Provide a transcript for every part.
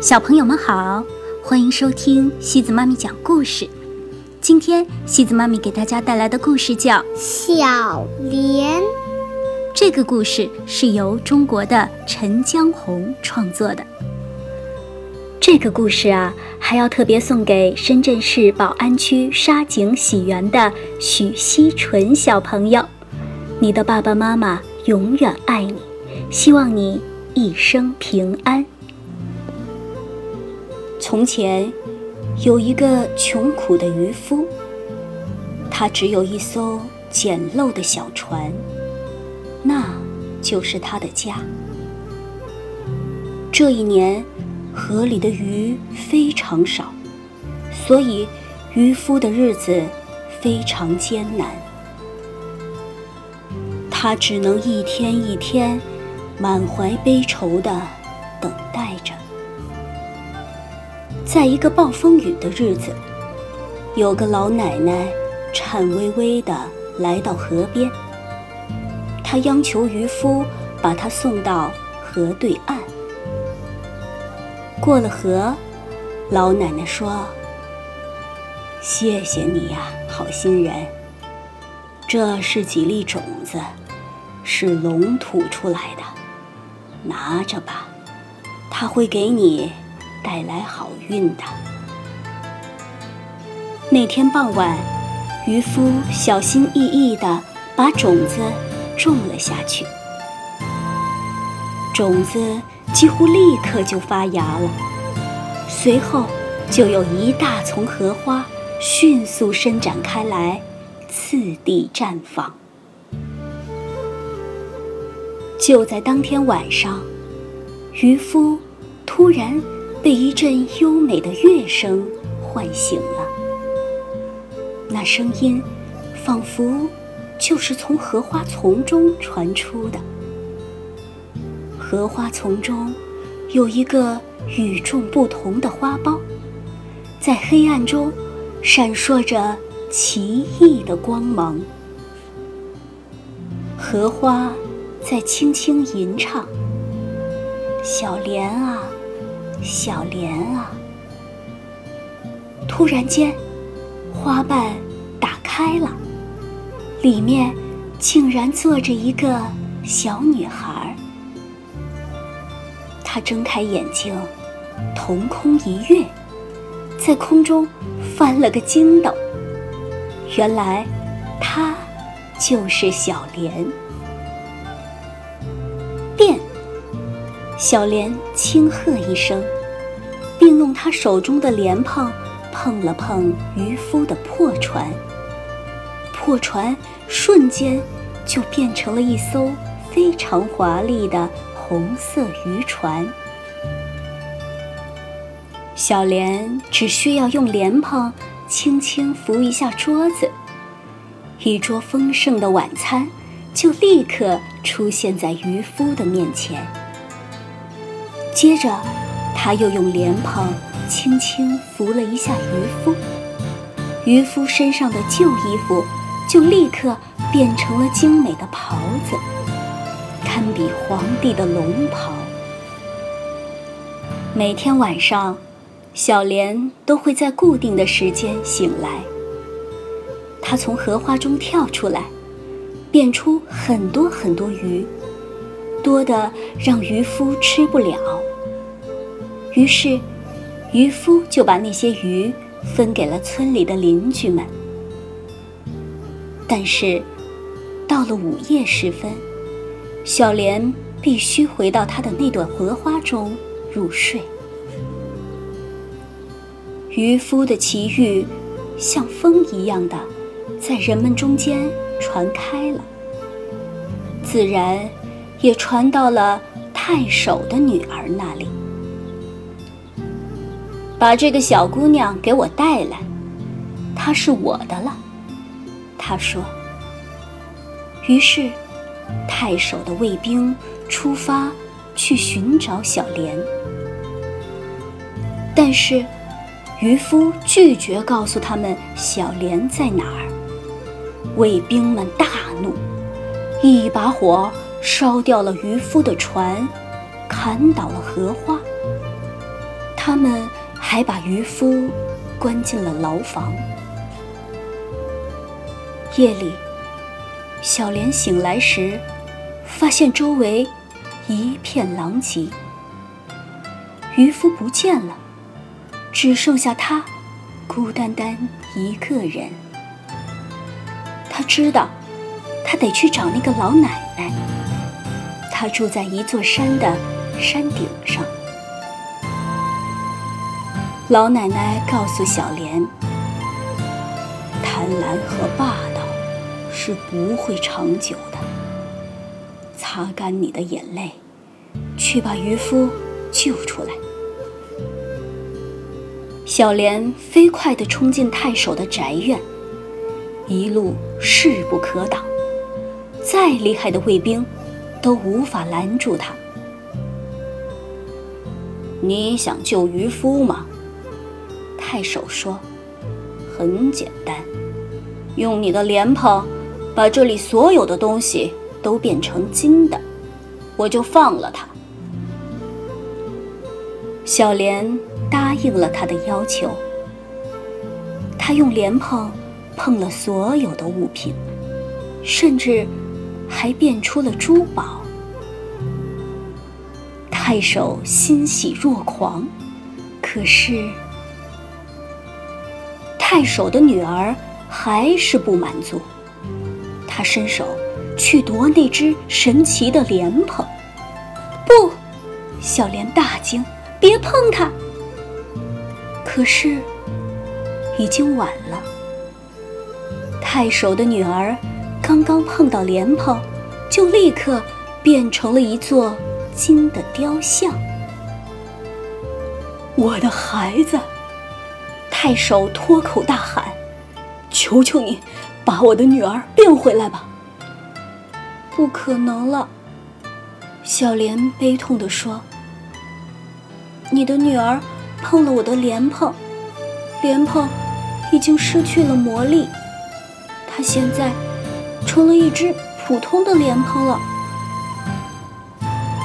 小朋友们好，欢迎收听西子妈咪讲故事。今天西子妈咪给大家带来的故事叫《小莲》。这个故事是由中国的陈江红创作的。这个故事啊，还要特别送给深圳市宝安区沙井喜园的许希纯小朋友。你的爸爸妈妈永远爱你，希望你一生平安。从前，有一个穷苦的渔夫，他只有一艘简陋的小船，那就是他的家。这一年，河里的鱼非常少，所以渔夫的日子非常艰难。他只能一天一天，满怀悲愁地等待着。在一个暴风雨的日子，有个老奶奶颤巍巍地来到河边。她央求渔夫把她送到河对岸。过了河，老奶奶说：“谢谢你呀，好心人。这是几粒种子，是龙吐出来的，拿着吧，他会给你。”带来好运的。那天傍晚，渔夫小心翼翼地把种子种了下去，种子几乎立刻就发芽了，随后就有一大丛荷花迅速伸展开来，次第绽放。就在当天晚上，渔夫突然。被一阵优美的乐声唤醒了，那声音仿佛就是从荷花丛中传出的。荷花丛中有一个与众不同的花苞，在黑暗中闪烁着奇异的光芒。荷花在轻轻吟唱：“小莲啊。”小莲啊！突然间，花瓣打开了，里面竟然坐着一个小女孩。她睁开眼睛，瞳孔一跃，在空中翻了个筋斗。原来，她就是小莲。变。小莲轻喝一声，并用她手中的莲蓬碰了碰渔夫的破船。破船瞬间就变成了一艘非常华丽的红色渔船。小莲只需要用莲蓬轻轻扶一下桌子，一桌丰盛的晚餐就立刻出现在渔夫的面前。接着，他又用莲蓬轻轻拂了一下渔夫，渔夫身上的旧衣服就立刻变成了精美的袍子，堪比皇帝的龙袍。每天晚上，小莲都会在固定的时间醒来。她从荷花中跳出来，变出很多很多鱼，多的让渔夫吃不了。于是，渔夫就把那些鱼分给了村里的邻居们。但是，到了午夜时分，小莲必须回到她的那朵荷花中入睡。渔夫的奇遇，像风一样的在人们中间传开了，自然也传到了太守的女儿那里。把这个小姑娘给我带来，她是我的了。他说。于是，太守的卫兵出发去寻找小莲，但是渔夫拒绝告诉他们小莲在哪儿。卫兵们大怒，一把火烧掉了渔夫的船，砍倒了荷花。他们还把渔夫关进了牢房。夜里，小莲醒来时，发现周围一片狼藉，渔夫不见了，只剩下他孤单单一个人。他知道，他得去找那个老奶奶。他住在一座山的山顶上。老奶奶告诉小莲：“贪婪和霸道是不会长久的。擦干你的眼泪，去把渔夫救出来。”小莲飞快地冲进太守的宅院。一路势不可挡，再厉害的卫兵都无法拦住他。你想救渔夫吗？太守说：“很简单，用你的莲蓬把这里所有的东西都变成金的，我就放了他。”小莲答应了他的要求。他用莲蓬。碰了所有的物品，甚至还变出了珠宝。太守欣喜若狂，可是太守的女儿还是不满足。他伸手去夺那只神奇的莲蓬，不，小莲大惊：“别碰它！”可是已经晚了。太守的女儿刚刚碰到莲蓬，就立刻变成了一座金的雕像。我的孩子！太守脱口大喊：“求求你，把我的女儿变回来吧！”不可能了，小莲悲痛地说：“你的女儿碰了我的莲蓬，莲蓬已经失去了魔力。”她现在成了一只普通的莲蓬了。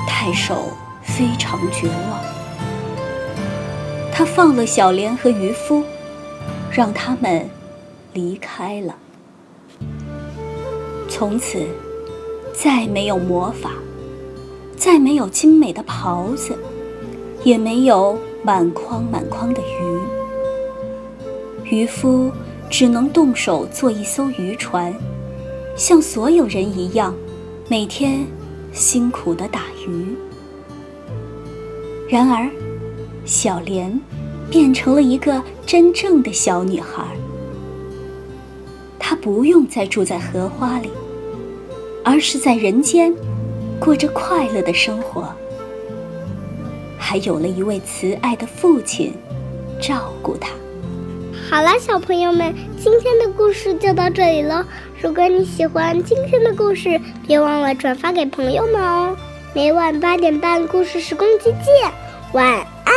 太守非常绝望，他放了小莲和渔夫，让他们离开了。从此，再没有魔法，再没有精美的袍子，也没有满筐满筐的鱼。渔夫。只能动手做一艘渔船，像所有人一样，每天辛苦的打鱼。然而，小莲变成了一个真正的小女孩。她不用再住在荷花里，而是在人间过着快乐的生活，还有了一位慈爱的父亲照顾她。好了，小朋友们，今天的故事就到这里了。如果你喜欢今天的故事，别忘了转发给朋友们哦。每晚八点半，故事时光机见，晚安。